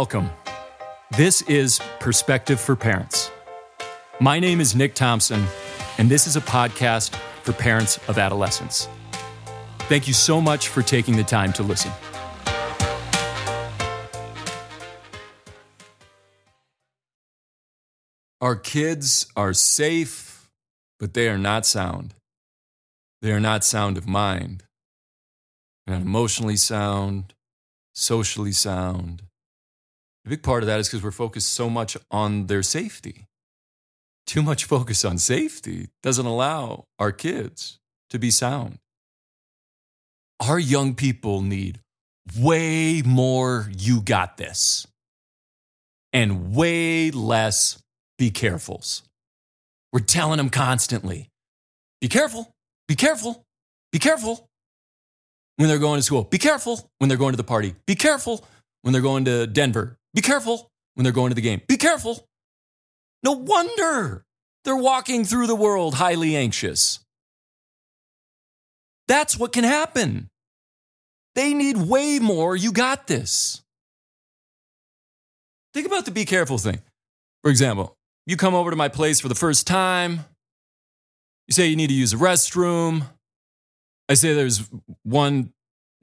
Welcome. This is Perspective for Parents. My name is Nick Thompson, and this is a podcast for parents of adolescents. Thank you so much for taking the time to listen. Our kids are safe, but they are not sound. They are not sound of mind. They're not emotionally sound, socially sound. A big part of that is because we're focused so much on their safety. Too much focus on safety doesn't allow our kids to be sound. Our young people need way more you got this and way less be carefuls. We're telling them constantly be careful, be careful, be careful when they're going to school. Be careful when they're going to the party. Be careful when they're going to Denver. Be careful when they're going to the game. Be careful. No wonder they're walking through the world highly anxious. That's what can happen. They need way more. You got this. Think about the be careful thing. For example, you come over to my place for the first time. You say you need to use a restroom. I say there's one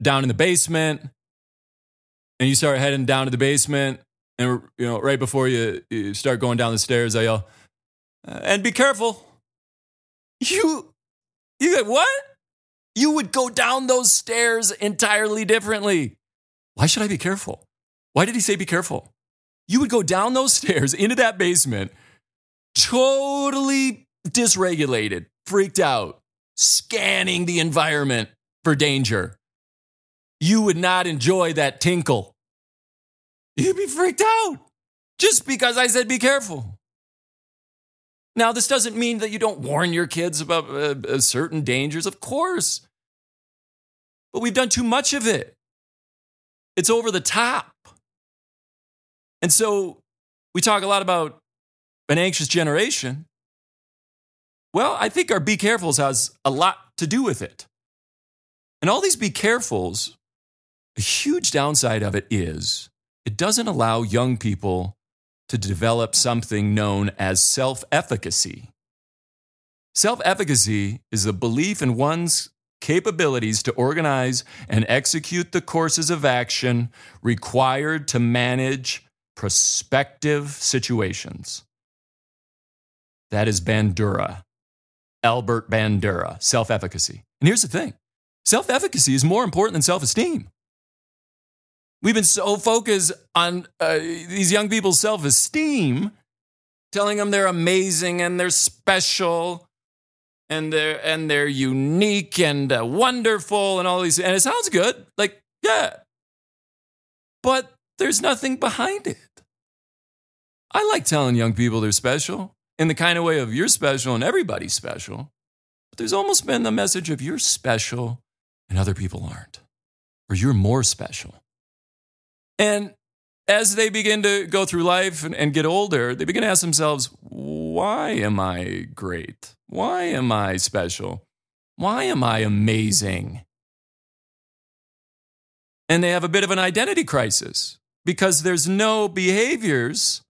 down in the basement, and you start heading down to the basement, and you know right before you, you start going down the stairs, I yell, uh, "And be careful!" You, you get what? You would go down those stairs entirely differently. Why should I be careful? Why did he say be careful? You would go down those stairs into that basement, totally dysregulated, freaked out, scanning the environment for danger. You would not enjoy that tinkle. You'd be freaked out just because I said be careful. Now, this doesn't mean that you don't warn your kids about uh, uh, certain dangers, of course. But we've done too much of it. It's over the top. And so we talk a lot about an anxious generation. Well, I think our be carefuls has a lot to do with it. And all these be carefuls, a huge downside of it is it doesn't allow young people to develop something known as self efficacy. Self efficacy is the belief in one's capabilities to organize and execute the courses of action required to manage prospective situations. That is Bandura. Albert Bandura, self efficacy. And here's the thing self efficacy is more important than self esteem. We've been so focused on uh, these young people's self esteem, telling them they're amazing and they're special and they're and they're unique and uh, wonderful and all these and it sounds good like yeah but there's nothing behind it i like telling young people they're special in the kind of way of you're special and everybody's special. But there's almost been the message of you're special and other people aren't, or you're more special. And as they begin to go through life and, and get older, they begin to ask themselves, why am I great? Why am I special? Why am I amazing? And they have a bit of an identity crisis because there's no behaviors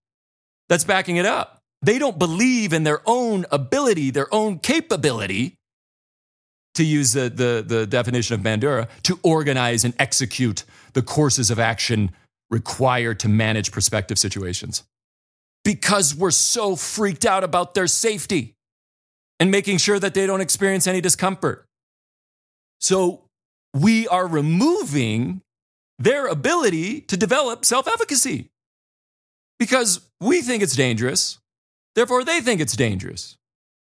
that's backing it up. They don't believe in their own ability, their own capability, to use the, the, the definition of Bandura, to organize and execute the courses of action required to manage prospective situations. Because we're so freaked out about their safety and making sure that they don't experience any discomfort. So we are removing their ability to develop self efficacy because we think it's dangerous. Therefore, they think it's dangerous.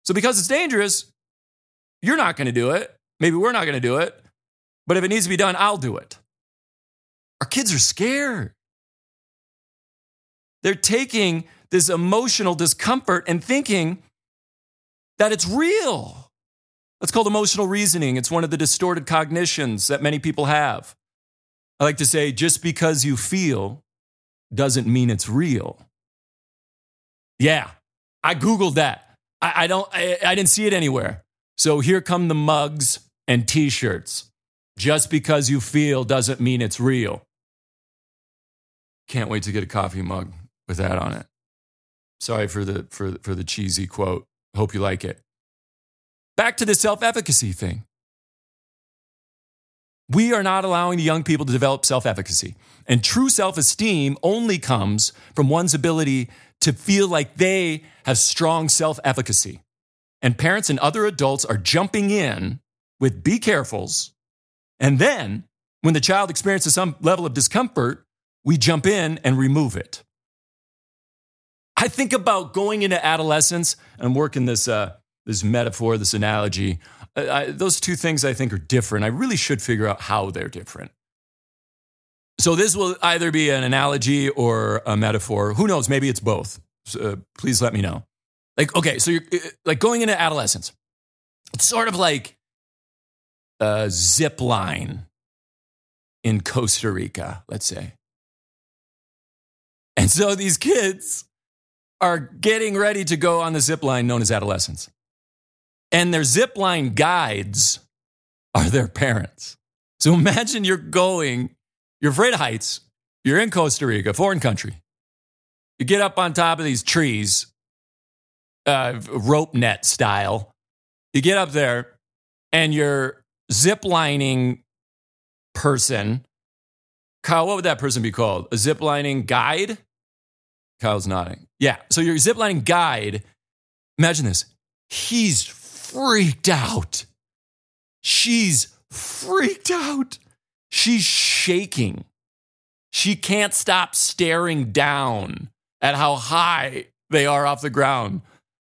So, because it's dangerous, you're not going to do it. Maybe we're not going to do it. But if it needs to be done, I'll do it. Our kids are scared. They're taking this emotional discomfort and thinking that it's real. That's called emotional reasoning. It's one of the distorted cognitions that many people have. I like to say just because you feel doesn't mean it's real. Yeah, I Googled that. I, I don't, I, I didn't see it anywhere. So here come the mugs and t shirts. Just because you feel doesn't mean it's real. can't wait to get a coffee mug with that on it. Sorry for the for for the cheesy quote. Hope you like it. Back to the self-efficacy thing. We are not allowing the young people to develop self-efficacy. And true self-esteem only comes from one's ability to feel like they have strong self-efficacy. And parents and other adults are jumping in with be carefuls. And then when the child experiences some level of discomfort, we jump in and remove it. I think about going into adolescence and working this, uh, this metaphor, this analogy. I, those two things I think are different. I really should figure out how they're different. So this will either be an analogy or a metaphor. Who knows? Maybe it's both. So, uh, please let me know. Like, okay, so you're uh, like going into adolescence. It's sort of like a zip line in Costa Rica, let's say. And so these kids are getting ready to go on the zip line known as adolescence. And their zip line guides are their parents. So imagine you're going, you're afraid of heights, you're in Costa Rica, foreign country. You get up on top of these trees, uh, rope net style. You get up there and your zip lining person, Kyle, what would that person be called? A zip lining guide? Kyle's nodding. Yeah. So your ziplining guide, imagine this. He's freaked out. She's freaked out. She's shaking. She can't stop staring down at how high they are off the ground.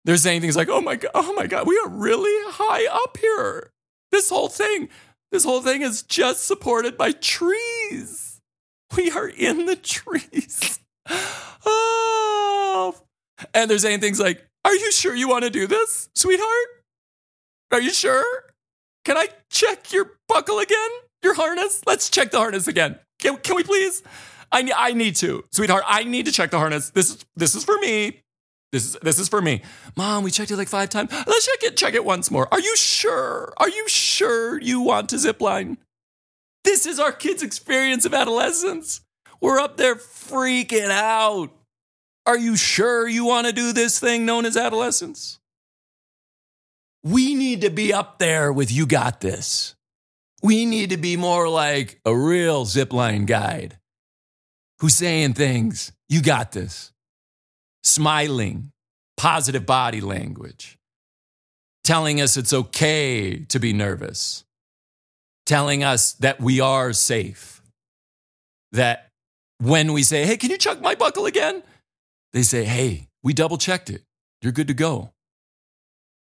They're saying things like, oh my God, oh my God, we are really high up here. This whole thing, this whole thing is just supported by trees. We are in the trees. oh. And they're saying things like, Are you sure you want to do this, sweetheart? Are you sure? Can I check your buckle again? Your harness? Let's check the harness again. Can, can we please? I, I need to, sweetheart. I need to check the harness. This this is for me. This is this is for me. Mom, we checked it like five times. Let's check it. Check it once more. Are you sure? Are you sure you want to zip line? This is our kids' experience of adolescence. We're up there freaking out. Are you sure you want to do this thing known as adolescence? We need to be up there with you got this. We need to be more like a real zipline guide who's saying things, you got this. Smiling, positive body language, telling us it's okay to be nervous, telling us that we are safe, that when we say, hey, can you check my buckle again? They say, hey, we double checked it. You're good to go.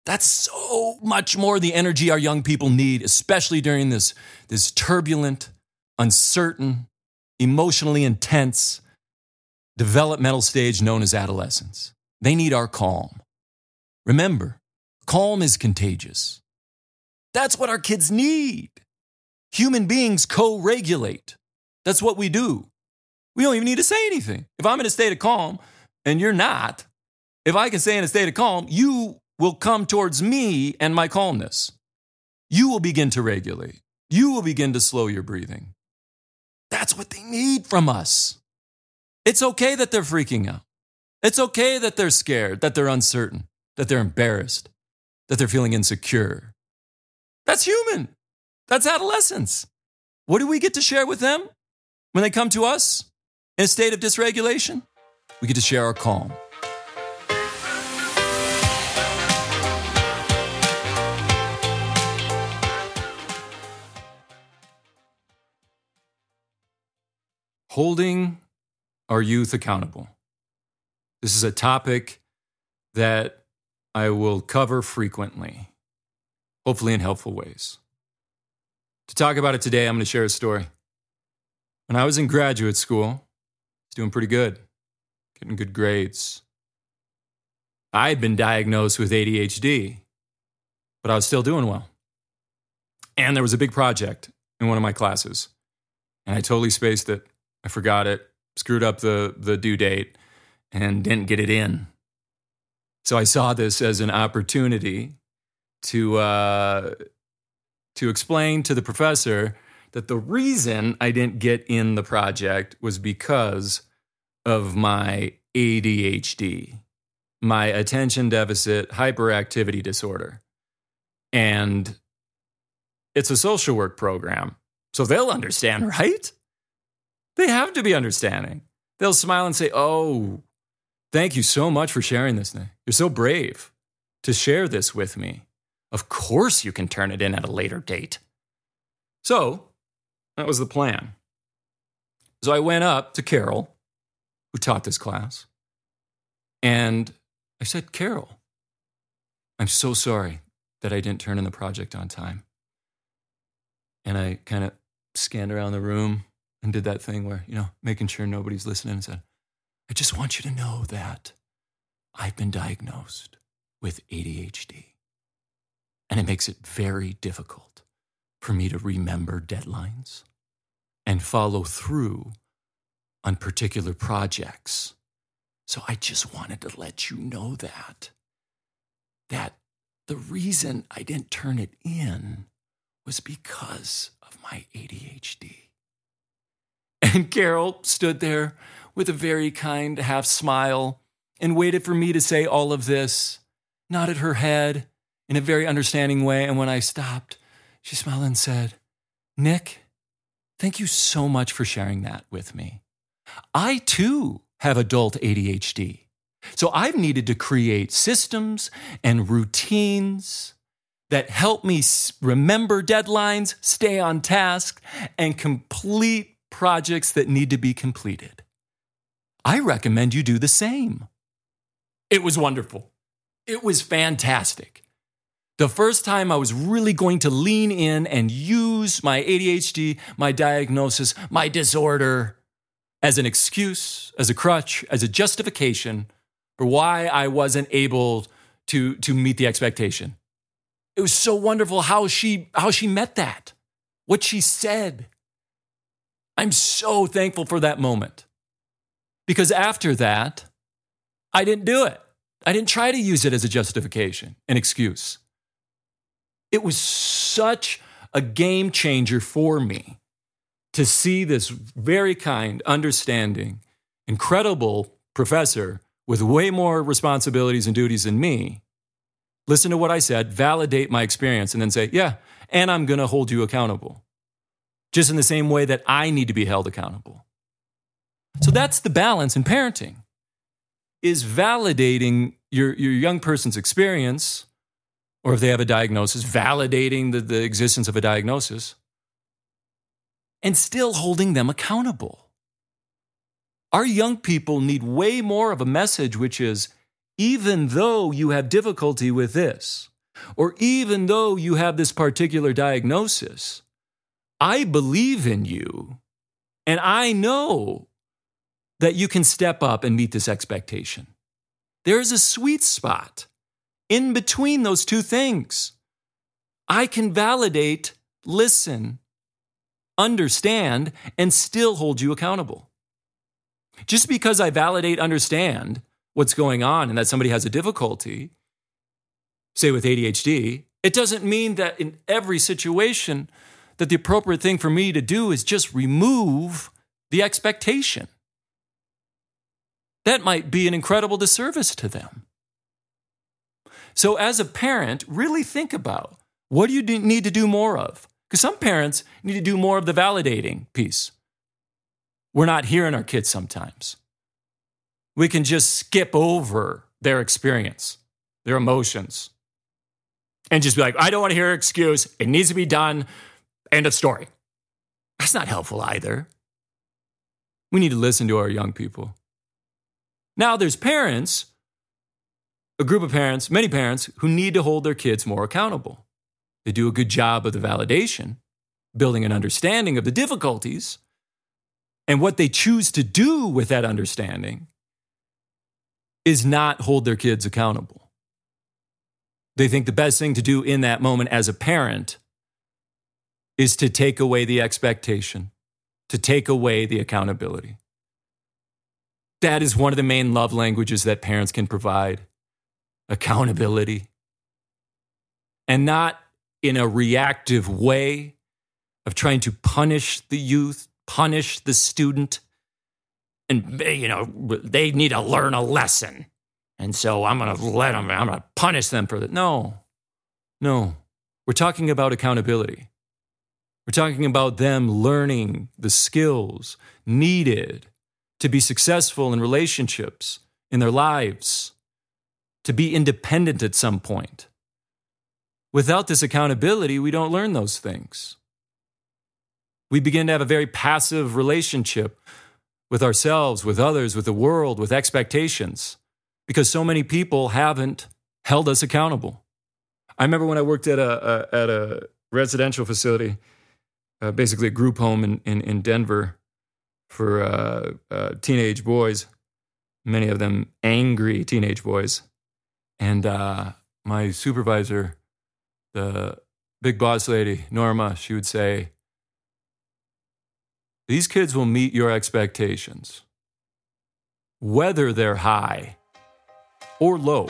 That's so much more the energy our young people need, especially during this, this turbulent, uncertain, emotionally intense developmental stage known as adolescence. They need our calm. Remember, calm is contagious. That's what our kids need. Human beings co regulate. That's what we do. We don't even need to say anything. If I'm in a state of calm and you're not, if I can stay in a state of calm, you will come towards me and my calmness. You will begin to regulate. You will begin to slow your breathing. That's what they need from us. It's okay that they're freaking out. It's okay that they're scared, that they're uncertain, that they're embarrassed, that they're feeling insecure. That's human. That's adolescence. What do we get to share with them when they come to us? In a state of dysregulation, we get to share our calm. Holding our youth accountable. This is a topic that I will cover frequently, hopefully in helpful ways. To talk about it today, I'm going to share a story. When I was in graduate school, I was doing pretty good, getting good grades. I had been diagnosed with ADHD, but I was still doing well. And there was a big project in one of my classes, and I totally spaced it. I forgot it, screwed up the, the due date, and didn't get it in. So I saw this as an opportunity to, uh, to explain to the professor that the reason I didn't get in the project was because of my ADHD, my attention deficit hyperactivity disorder. And it's a social work program. So they'll understand, right? They have to be understanding. They'll smile and say, Oh, thank you so much for sharing this. You're so brave to share this with me. Of course, you can turn it in at a later date. So that was the plan. So I went up to Carol, who taught this class, and I said, Carol, I'm so sorry that I didn't turn in the project on time. And I kind of scanned around the room and did that thing where, you know, making sure nobody's listening and said, I just want you to know that I've been diagnosed with ADHD. And it makes it very difficult for me to remember deadlines and follow through on particular projects. So I just wanted to let you know that that the reason I didn't turn it in was because of my ADHD. And Carol stood there with a very kind half smile and waited for me to say all of this, nodded her head in a very understanding way. And when I stopped, she smiled and said, Nick, thank you so much for sharing that with me. I too have adult ADHD. So I've needed to create systems and routines that help me remember deadlines, stay on task, and complete projects that need to be completed. I recommend you do the same. It was wonderful. It was fantastic. The first time I was really going to lean in and use my ADHD, my diagnosis, my disorder as an excuse, as a crutch, as a justification for why I wasn't able to, to meet the expectation. It was so wonderful how she, how she met that, what she said. I'm so thankful for that moment. Because after that, I didn't do it. I didn't try to use it as a justification, an excuse. It was such a game changer for me to see this very kind, understanding, incredible professor with way more responsibilities and duties than me listen to what I said, validate my experience, and then say, yeah, and I'm going to hold you accountable. Just in the same way that I need to be held accountable. So that's the balance in parenting is validating your, your young person's experience, or if they have a diagnosis, validating the, the existence of a diagnosis, and still holding them accountable. Our young people need way more of a message, which is even though you have difficulty with this, or even though you have this particular diagnosis, I believe in you and I know that you can step up and meet this expectation. There is a sweet spot in between those two things. I can validate, listen, understand, and still hold you accountable. Just because I validate, understand, what's going on and that somebody has a difficulty, say with ADHD, it doesn't mean that in every situation that the appropriate thing for me to do is just remove the expectation. That might be an incredible disservice to them. So, as a parent, really think about what do you need to do more of? Because some parents need to do more of the validating piece. We're not hearing our kids sometimes we can just skip over their experience, their emotions, and just be like, I don't want to hear an excuse. It needs to be done. End of story. That's not helpful either. We need to listen to our young people. Now, there's parents, a group of parents, many parents, who need to hold their kids more accountable. They do a good job of the validation, building an understanding of the difficulties, and what they choose to do with that understanding is not hold their kids accountable. They think the best thing to do in that moment as a parent is to take away the expectation, to take away the accountability. That is one of the main love languages that parents can provide accountability. And not in a reactive way of trying to punish the youth, punish the student, and you know they need to learn a lesson, and so I'm going to let them. I'm going to punish them for that. No, no, we're talking about accountability. We're talking about them learning the skills needed to be successful in relationships, in their lives, to be independent at some point. Without this accountability, we don't learn those things. We begin to have a very passive relationship with ourselves, with others, with the world, with expectations, because so many people haven't held us accountable. I remember when I worked at a, a at a residential facility, uh, basically a group home in, in, in Denver for uh, uh, teenage boys, many of them angry teenage boys. And uh, my supervisor, the big boss lady, Norma, she would say, These kids will meet your expectations, whether they're high or low.